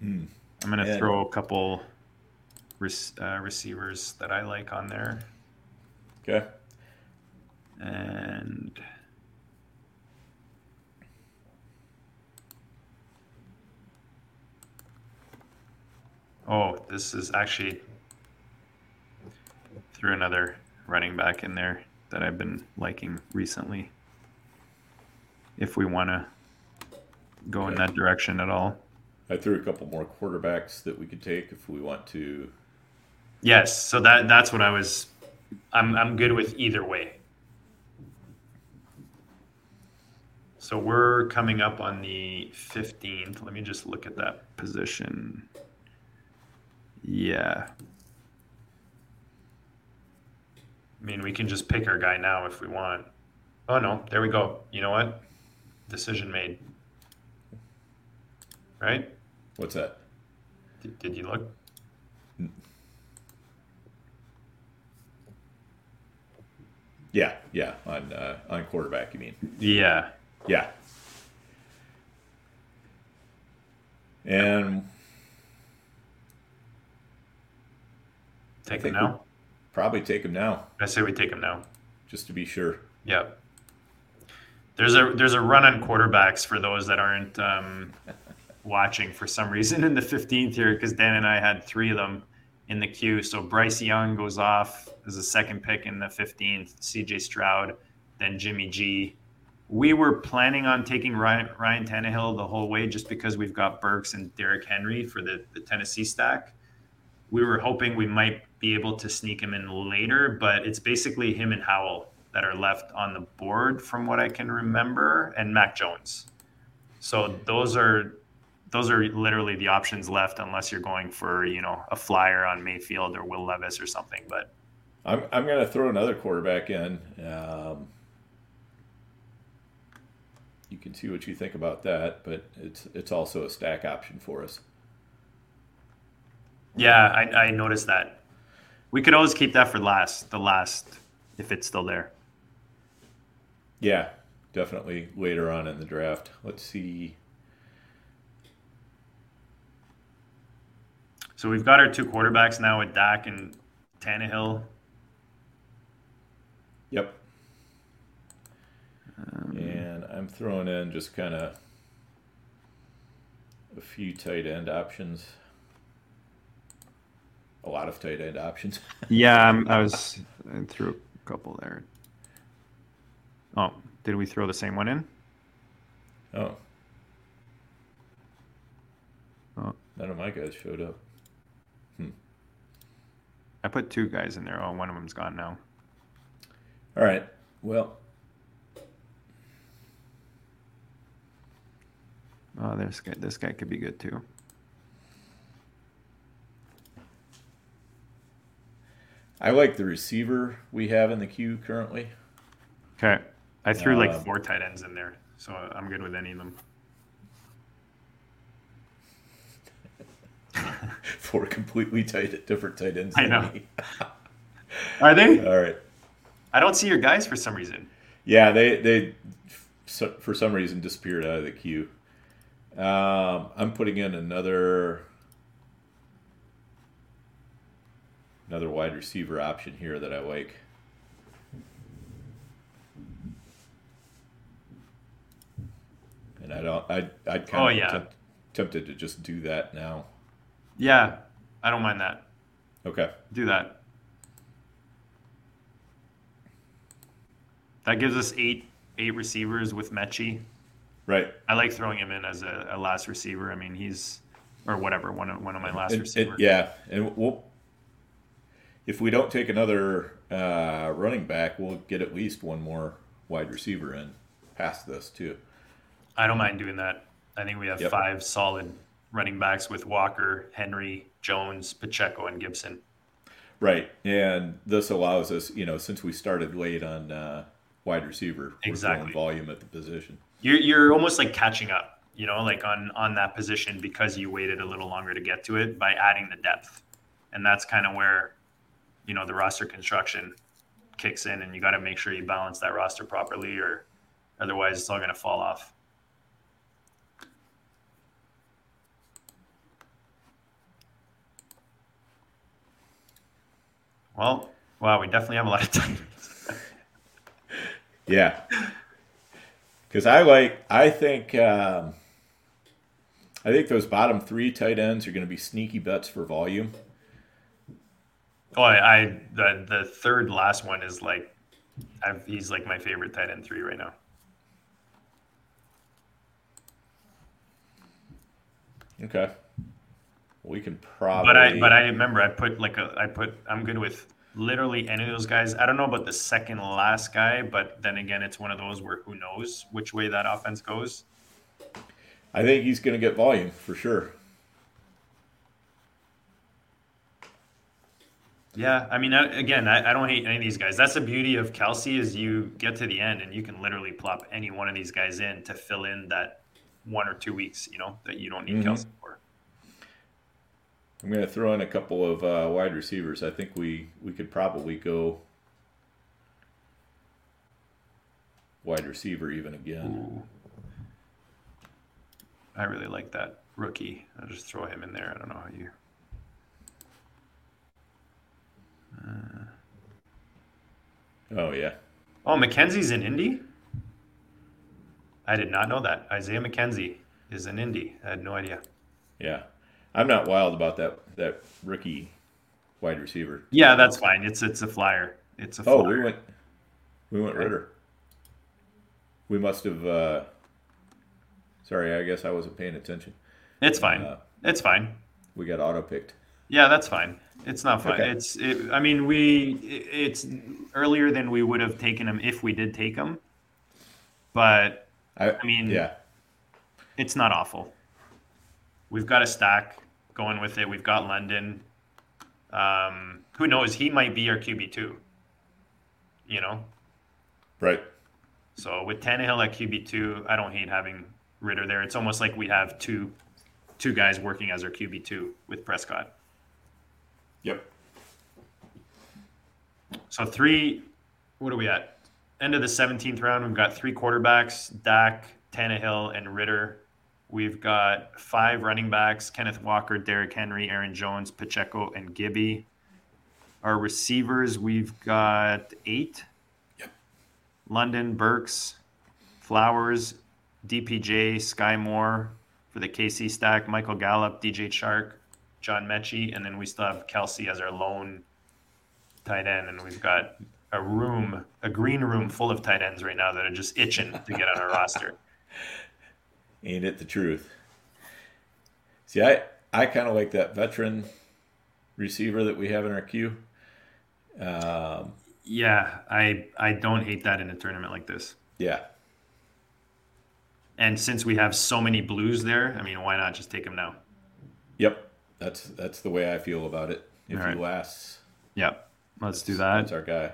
Hmm. I'm going to And- throw a couple rec- uh, receivers that I like on there. Okay. And oh, this is actually threw another running back in there that I've been liking recently. If we want to go in that direction at all. I threw a couple more quarterbacks that we could take if we want to. Yes, so that that's what I was I'm I'm good with either way. So we're coming up on the 15th. Let me just look at that position. Yeah. I mean, we can just pick our guy now if we want. Oh no, there we go. You know what? Decision made. Right? What's that? Did, did you look? Yeah, yeah, on uh, on quarterback. You mean? Yeah. Yeah. And Take him now. probably take him now, I say we take him now. just to be sure. Yeah. There's a there's a run on quarterbacks for those that aren't um, watching for some reason in the 15th here because Dan and I had three of them in the queue. So Bryce Young goes off as a second pick in the 15th. C.J. Stroud, then Jimmy G. We were planning on taking Ryan, Ryan Tannehill the whole way just because we've got Burks and Derrick Henry for the, the Tennessee stack. We were hoping we might be able to sneak him in later, but it's basically him and Howell that are left on the board from what I can remember, and Mac Jones. So those are those are literally the options left unless you're going for, you know, a flyer on Mayfield or Will Levis or something. But I'm I'm gonna throw another quarterback in. Um, you can see what you think about that, but it's it's also a stack option for us. Yeah, I, I noticed that. We could always keep that for last, the last, if it's still there. Yeah, definitely later on in the draft. Let's see. So we've got our two quarterbacks now with Dak and Tannehill. Yep. Um, and I'm throwing in just kind of a few tight end options. A lot of tight end options. yeah, I'm, I was I threw a couple there. Oh, did we throw the same one in? Oh. Oh. None of my guys showed up. Hmm. I put two guys in there. Oh, one of them's gone now. All right. Well. Oh, this guy. This guy could be good too. I like the receiver we have in the queue currently. Okay. I threw like um, four tight ends in there, so I'm good with any of them. four completely tight, different tight ends. I know. Are they? All right. I don't see your guys for some reason. Yeah, they they for some reason disappeared out of the queue. Um, I'm putting in another another wide receiver option here that I like. And I don't. I I'd kind oh, of yeah. tempt, tempted to just do that now. Yeah, I don't mind that. Okay. Do that. That gives us eight eight receivers with Metchie. Right. I like throwing him in as a, a, last receiver. I mean, he's or whatever one of one of my last receivers. yeah, and we'll if we don't take another uh, running back, we'll get at least one more wide receiver in past this too. I don't mind doing that. I think we have yep. five solid running backs with Walker, Henry, Jones, Pacheco, and Gibson. Right, and this allows us, you know, since we started late on uh, wide receiver, exactly volume at the position. You're you're almost like catching up, you know, like on on that position because you waited a little longer to get to it by adding the depth, and that's kind of where you know the roster construction kicks in, and you got to make sure you balance that roster properly, or otherwise it's all going to fall off. Well, wow, we definitely have a lot of time. yeah, because I like, I think, um, I think those bottom three tight ends are going to be sneaky bets for volume. Oh, I, I the the third last one is like, I've, he's like my favorite tight end three right now. Okay. We can probably. But I but I remember I put like a I put I'm good with literally any of those guys. I don't know about the second last guy, but then again, it's one of those where who knows which way that offense goes. I think he's going to get volume for sure. Yeah, I mean, again, I, I, don't hate any of these guys. That's the beauty of Kelce is you get to the end and you can literally plop any one of these guys in to fill in that one or two weeks, you know, that you don't need mm-hmm. Kelce for. I'm going to throw in a couple of uh, wide receivers. I think we we could probably go wide receiver even again. Ooh. I really like that rookie. I'll just throw him in there. I don't know how you. Uh, oh yeah. Oh, McKenzie's in Indy. I did not know that. Isaiah McKenzie is in Indy. I had no idea. Yeah, I'm not wild about that that rookie wide receiver. Yeah, that's fine. It's it's a flyer. It's a. Flyer. Oh, we went we went Ridder. We must have. Uh, sorry, I guess I wasn't paying attention. It's fine. Uh, it's fine. We got auto picked. Yeah, that's fine. It's not fine. Okay. It's. It, I mean, we. It's earlier than we would have taken him if we did take him, but I, I mean- yeah, it's not awful. We've got a stack going with it. We've got London. Um, who knows? He might be our QB two. You know, right. so with Tannehill at QB two, I don't hate having Ridder there. It's almost like we have two, two guys working as our QB two with Prescott. Yep. So three, what are we at? End of the seventeenth round, we've got three quarterbacks: Dak, Tannehill, and Ridder. We've got five running backs: Kenneth Walker, Derrick Henry, Aaron Jones, Pacheco, and Gibby. Our receivers, we've got eight. Yep. London, Burks, Flowers, DPJ, Skyy Moore for the KC stack, Michael Gallup, DJ Chark, John Metchie, and then we still have Kelce as our lone tight end, and we've got a room, a green room full of tight ends right now that are just itching to get on our roster. Ain't it the truth? See, I I kind of like that veteran receiver that we have in our queue. Um, Yeah, I I don't hate that in a tournament like this. yeah, And since we have so many blues there, I mean, why not just take them now? yep. That's that's the way I feel about it. If All right. he lasts, Yep, let's do that. that's our guy.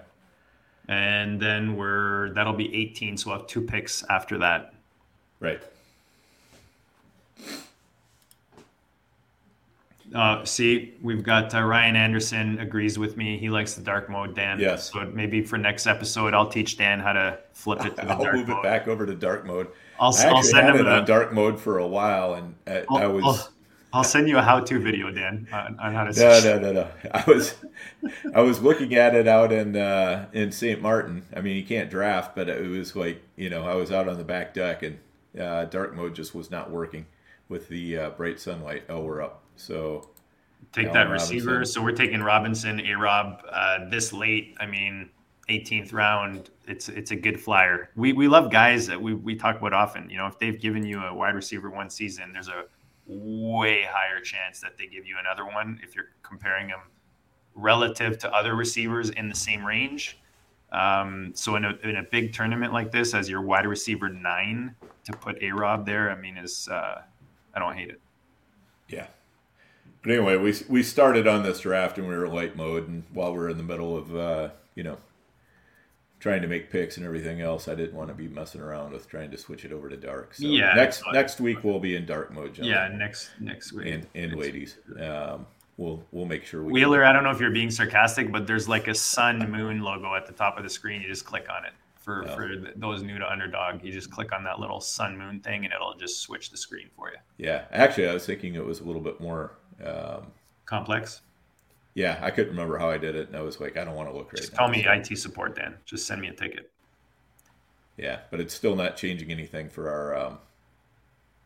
And then we're that'll be 18, so we'll have two picks after that. Right. Uh, see, we've got uh, Ryan Anderson agrees with me. He likes the dark mode, Dan. Yes. So maybe for next episode, I'll teach Dan how to flip it to the I'll move mode. it back over to dark mode. I'll, I I'll send had him it a, on dark mode for a while, and I, I'll, I was I'll, I'll send you a how-to video, Dan, on, on how to. no, no, no, no. I was I was looking at it out in uh, in St. Martin. I mean, you can't draft, but it was like you know, I was out on the back deck, and uh, dark mode just was not working with the uh, bright sunlight. Oh, we're up. So Take Allen that receiver. Robinson. So we're taking Robinson, A Rob, uh, this late. I mean, 18th round. It's it's a good flyer. We we love guys that we we talk about often. You know, if they've given you a wide receiver one season, there's a way higher chance that they give you another one if you're comparing them relative to other receivers in the same range. Um, so in a in a big tournament like this, as your wide receiver nine to put A Rob there, I mean, is uh, I don't hate it. yeah. But anyway, we we started on this draft, and we were in light mode, and while we are in the middle of uh, you know trying to make picks and everything else, I didn't want to be messing around with trying to switch it over to dark. So Yeah, next next week we'll be in dark mode, gentlemen. Yeah, next next week. and and ladies. Um, we'll we'll make sure we Wheeler, I don't know if you're being sarcastic, but there's like a sun moon logo at the top of the screen. You just click on it. For, for those new to underdog, you just click on that little sun moon thing and it'll just switch the screen for you. Yeah, actually, I was thinking it was a little bit more. Um, Complex. yeah, I couldn't remember how I did it, and I was like, I don't want to look right Just now. call me IT support, Dan. Just send me a ticket. Yeah, but it's still not changing anything for our. Um,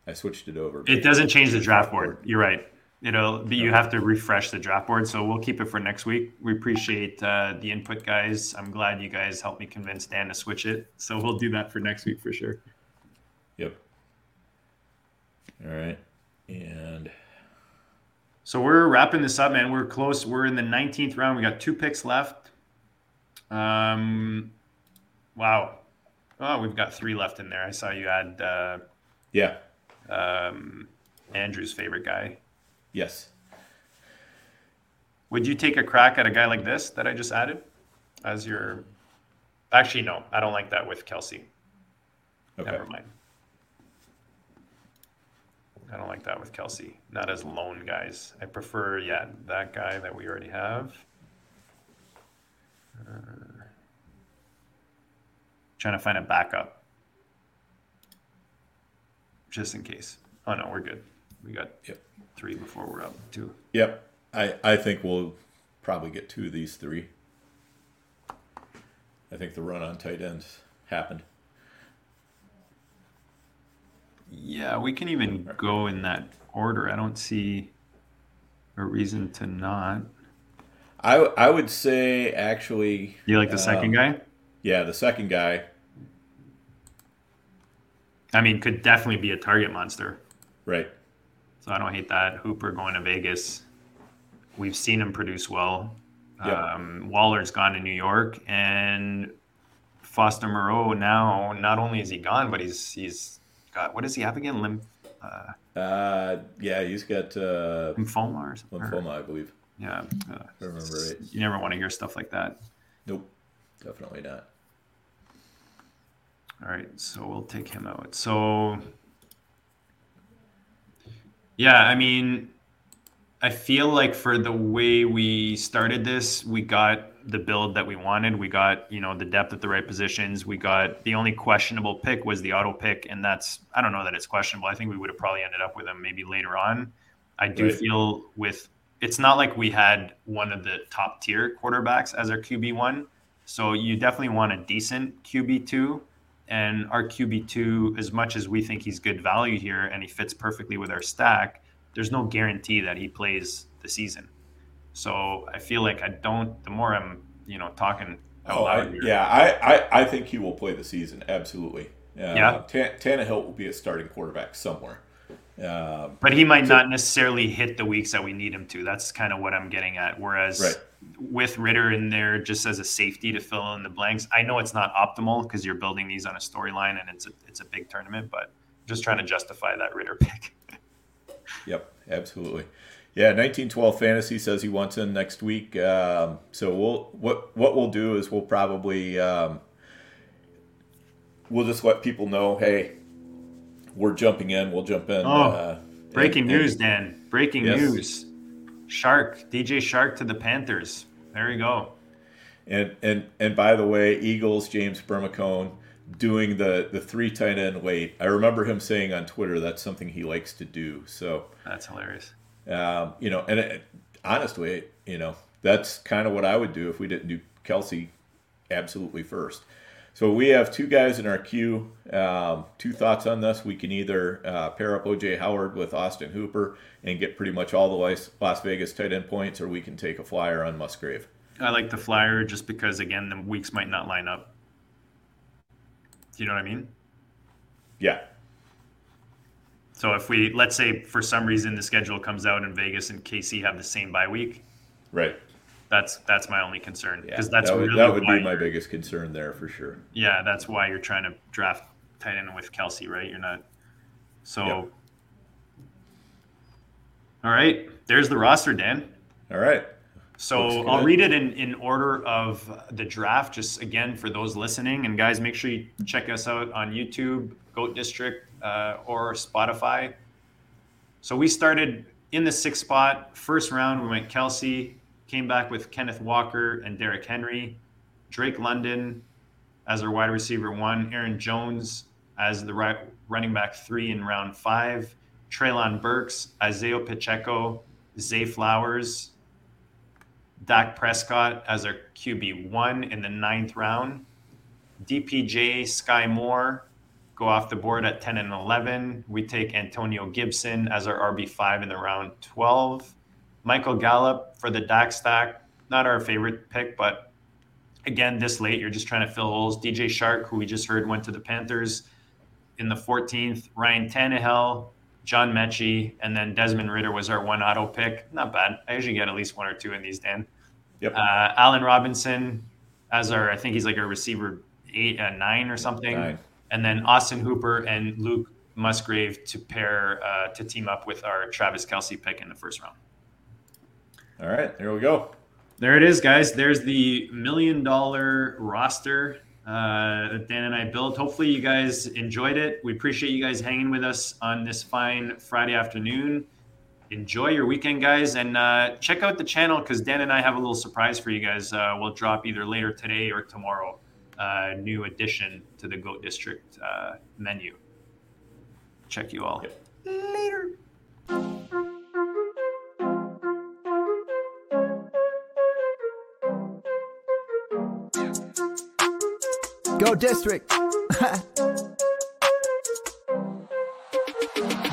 I switched it over. It doesn't change the draft board. You're right. It'll be you have to refresh the draft board. So we'll keep it for next week. We appreciate uh, the input, guys. I'm glad you guys helped me convince Dan to switch it. So we'll do that for next week for sure. Yep. All right, and So we're wrapping this up, man. We're close. We're in the 19th round. We got two picks left. Um, wow. Oh, we've got three left in there. I saw you add uh, yeah, um, Andrew's favorite guy. Yes, Would you take a crack at a guy like this that I just added as your? Actually, no. I don't like that with Kelce. okay, Never mind. I don't like that with Kelce. Not as lone guys. I prefer, yeah, that guy that we already have. Uh, trying to find a backup. Just in case. Oh, no, we're good. We got Yep. three before we're up two. yep. I I think we'll probably get two of these three. I think the run on tight ends happened. Yeah, we can even go in that order. I don't see a reason to not. I I would say actually, You like the second Um, guy? yeah, the second guy, I mean, could definitely be a target monster. right? So I don't hate that. Hooper going to Vegas. We've seen him produce well. Yeah. Um, Waller's gone to New York, and Foster Moreau now. Not only is he gone, but he's he's got what does he have again? Lymph, uh, Uh, yeah, he's got uh, lymphoma or something. lymphoma, I believe. Yeah, uh, I remember right. you never want to hear stuff like that. Nope, definitely not. All right, so we'll take him out. So, yeah, I mean, I feel like for the way we started this, we got the build that we wanted. We got, you know, the depth at the right positions. We got the only questionable pick was the auto pick, and that's I don't know that it's questionable. I think we would have probably ended up with him maybe later on. I do Right. feel with it's not like we had one of the top tier quarterbacks as our QB one. So you definitely want a decent QB two. And our QB two, as much as we think he's good value here and he fits perfectly with our stack, there's no guarantee that he plays the season. So I feel like I don't. The more I'm, you know, talking Oh, I, here, yeah, I, I, I think he will play the season. Absolutely. Uh, Yeah? Tan- Tannehill will be a starting quarterback somewhere. Um, but he might not necessarily hit the weeks that we need him to. That's kind of what I'm getting at. Whereas Right. with Ridder in there just as a safety to fill in the blanks, I know it's not optimal because you're building these on a storyline and it's a it's a big tournament, but just trying to justify that Ridder pick. Yep, absolutely. Yeah, 1912 Fantasy says he wants in next week. Um, so we'll what what we'll do is we'll probably um, we'll just let people know, hey, we're jumping in. We'll jump in. Oh, uh, Breaking and- and- news, Dan. Breaking Yes. news. Chark, DJ Chark to the Panthers. There you go. And and and by the way, Eagles James Bermacone doing the the three tight end late. I remember him saying on Twitter that's something he likes to do. So That's hilarious. um, you know, and it, honestly, you know, that's kind of what I would do if we didn't do Kelce absolutely first. So we have two guys in our queue. Um, two thoughts on this: we can either uh, pair up OJ Howard with Austin Hooper and get pretty much all the Las Las Vegas tight end points, or we can take a flyer on Musgrave. I like the flyer just because again the weeks might not line up. Do you know what I mean? Yeah, So if we let's say for some reason the schedule comes out and Vegas and KC have the same bye week, right. That's that's my only concern Yeah, because that's that would, really that would be my biggest concern there for sure. yeah that's why you're trying to draft tight end with Kelce, right? You're not so. Yep. All right, there's the roster, Dan. All right. So I'll read it in, in order of the draft, just again for those listening. And guys, make sure you check us out on YouTube, Goat District, uh, or Spotify. So we started in the sixth spot. First round, we went Kelce, came back with Kenneth Walker and Derrick Henry, Drake London as our wide receiver one, Aaron Jones as the right running back three in round five, Treylon Burks, Isaiah Pacheco, Zay Flowers, Dak Prescott as our QB one in the ninth round. DPJ Skyy Moore go off the board at 10 and 11. We take Antonio Gibson as our RB5 in the round 12. Michael Gallup for the Dak stack. Not our favorite pick, but again, this late, you're just trying to fill holes. DJ Chark, who we just heard went to the Panthers in the 14th. Ryan Tannehill, John Metchie, and then Desmond Ridder was our one auto pick. Not bad. I usually get at least one or two in these, Dan. Yep. Uh, Allen Robinson as our, I think he's like a receiver eight, uh, nine or something. Nine. And then Austin Hooper and Luke Musgrave to pair uh, to team up with our Travis Kelce pick in the first round. All right. There we go. There it is, guys. There's the million dollar roster uh, that Dan and I built. Hopefully, you guys enjoyed it. We appreciate you guys hanging with us on this fine Friday afternoon. Enjoy your weekend, guys, and uh, check out the channel because Dan and I have a little surprise for you guys. Uh, we'll drop either later today or tomorrow. Uh, new addition to the Goat District uh, menu. Check you all. Yep. Later. Go district.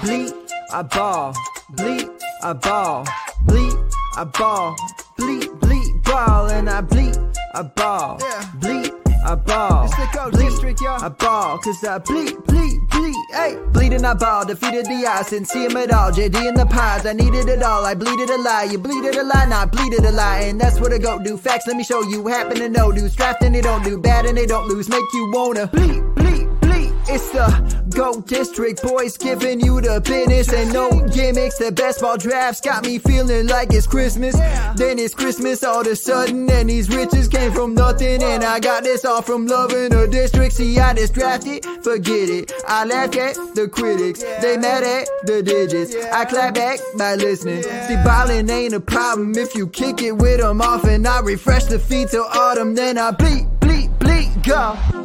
bleed, I ball. Bleed, I ball. Bleed, I ball. Bleed, bleed, ball, and I bleed, I ball. Bleed, I ball. Bleed, I ball, cause I bleed, bleed, bleed, hey. Bleeding I ball, defeated the odds, and see him at all. JD in the pies, I needed it all. I bleeded a lie, you bleeded a lie, not bleeded a lie. And that's what I go do. Facts, let me show you. Happen to know dudes drafting, they don't do bad and they don't lose. Make you wanna bleed, bleed, bleed. It's the Go District boys giving you the business and no gimmicks. The best ball drafts got me feeling like it's Christmas. Then it's Christmas all of a sudden, and these riches came from nothing. And I got this all from loving the district. See, I just drafted, forget it. I laugh at the critics, they mad at the digits. I clap back by listening. See, ballin' ain't a problem if you kick it with them off, and I refresh the feet till autumn. Then I bleep, bleep, bleep, go.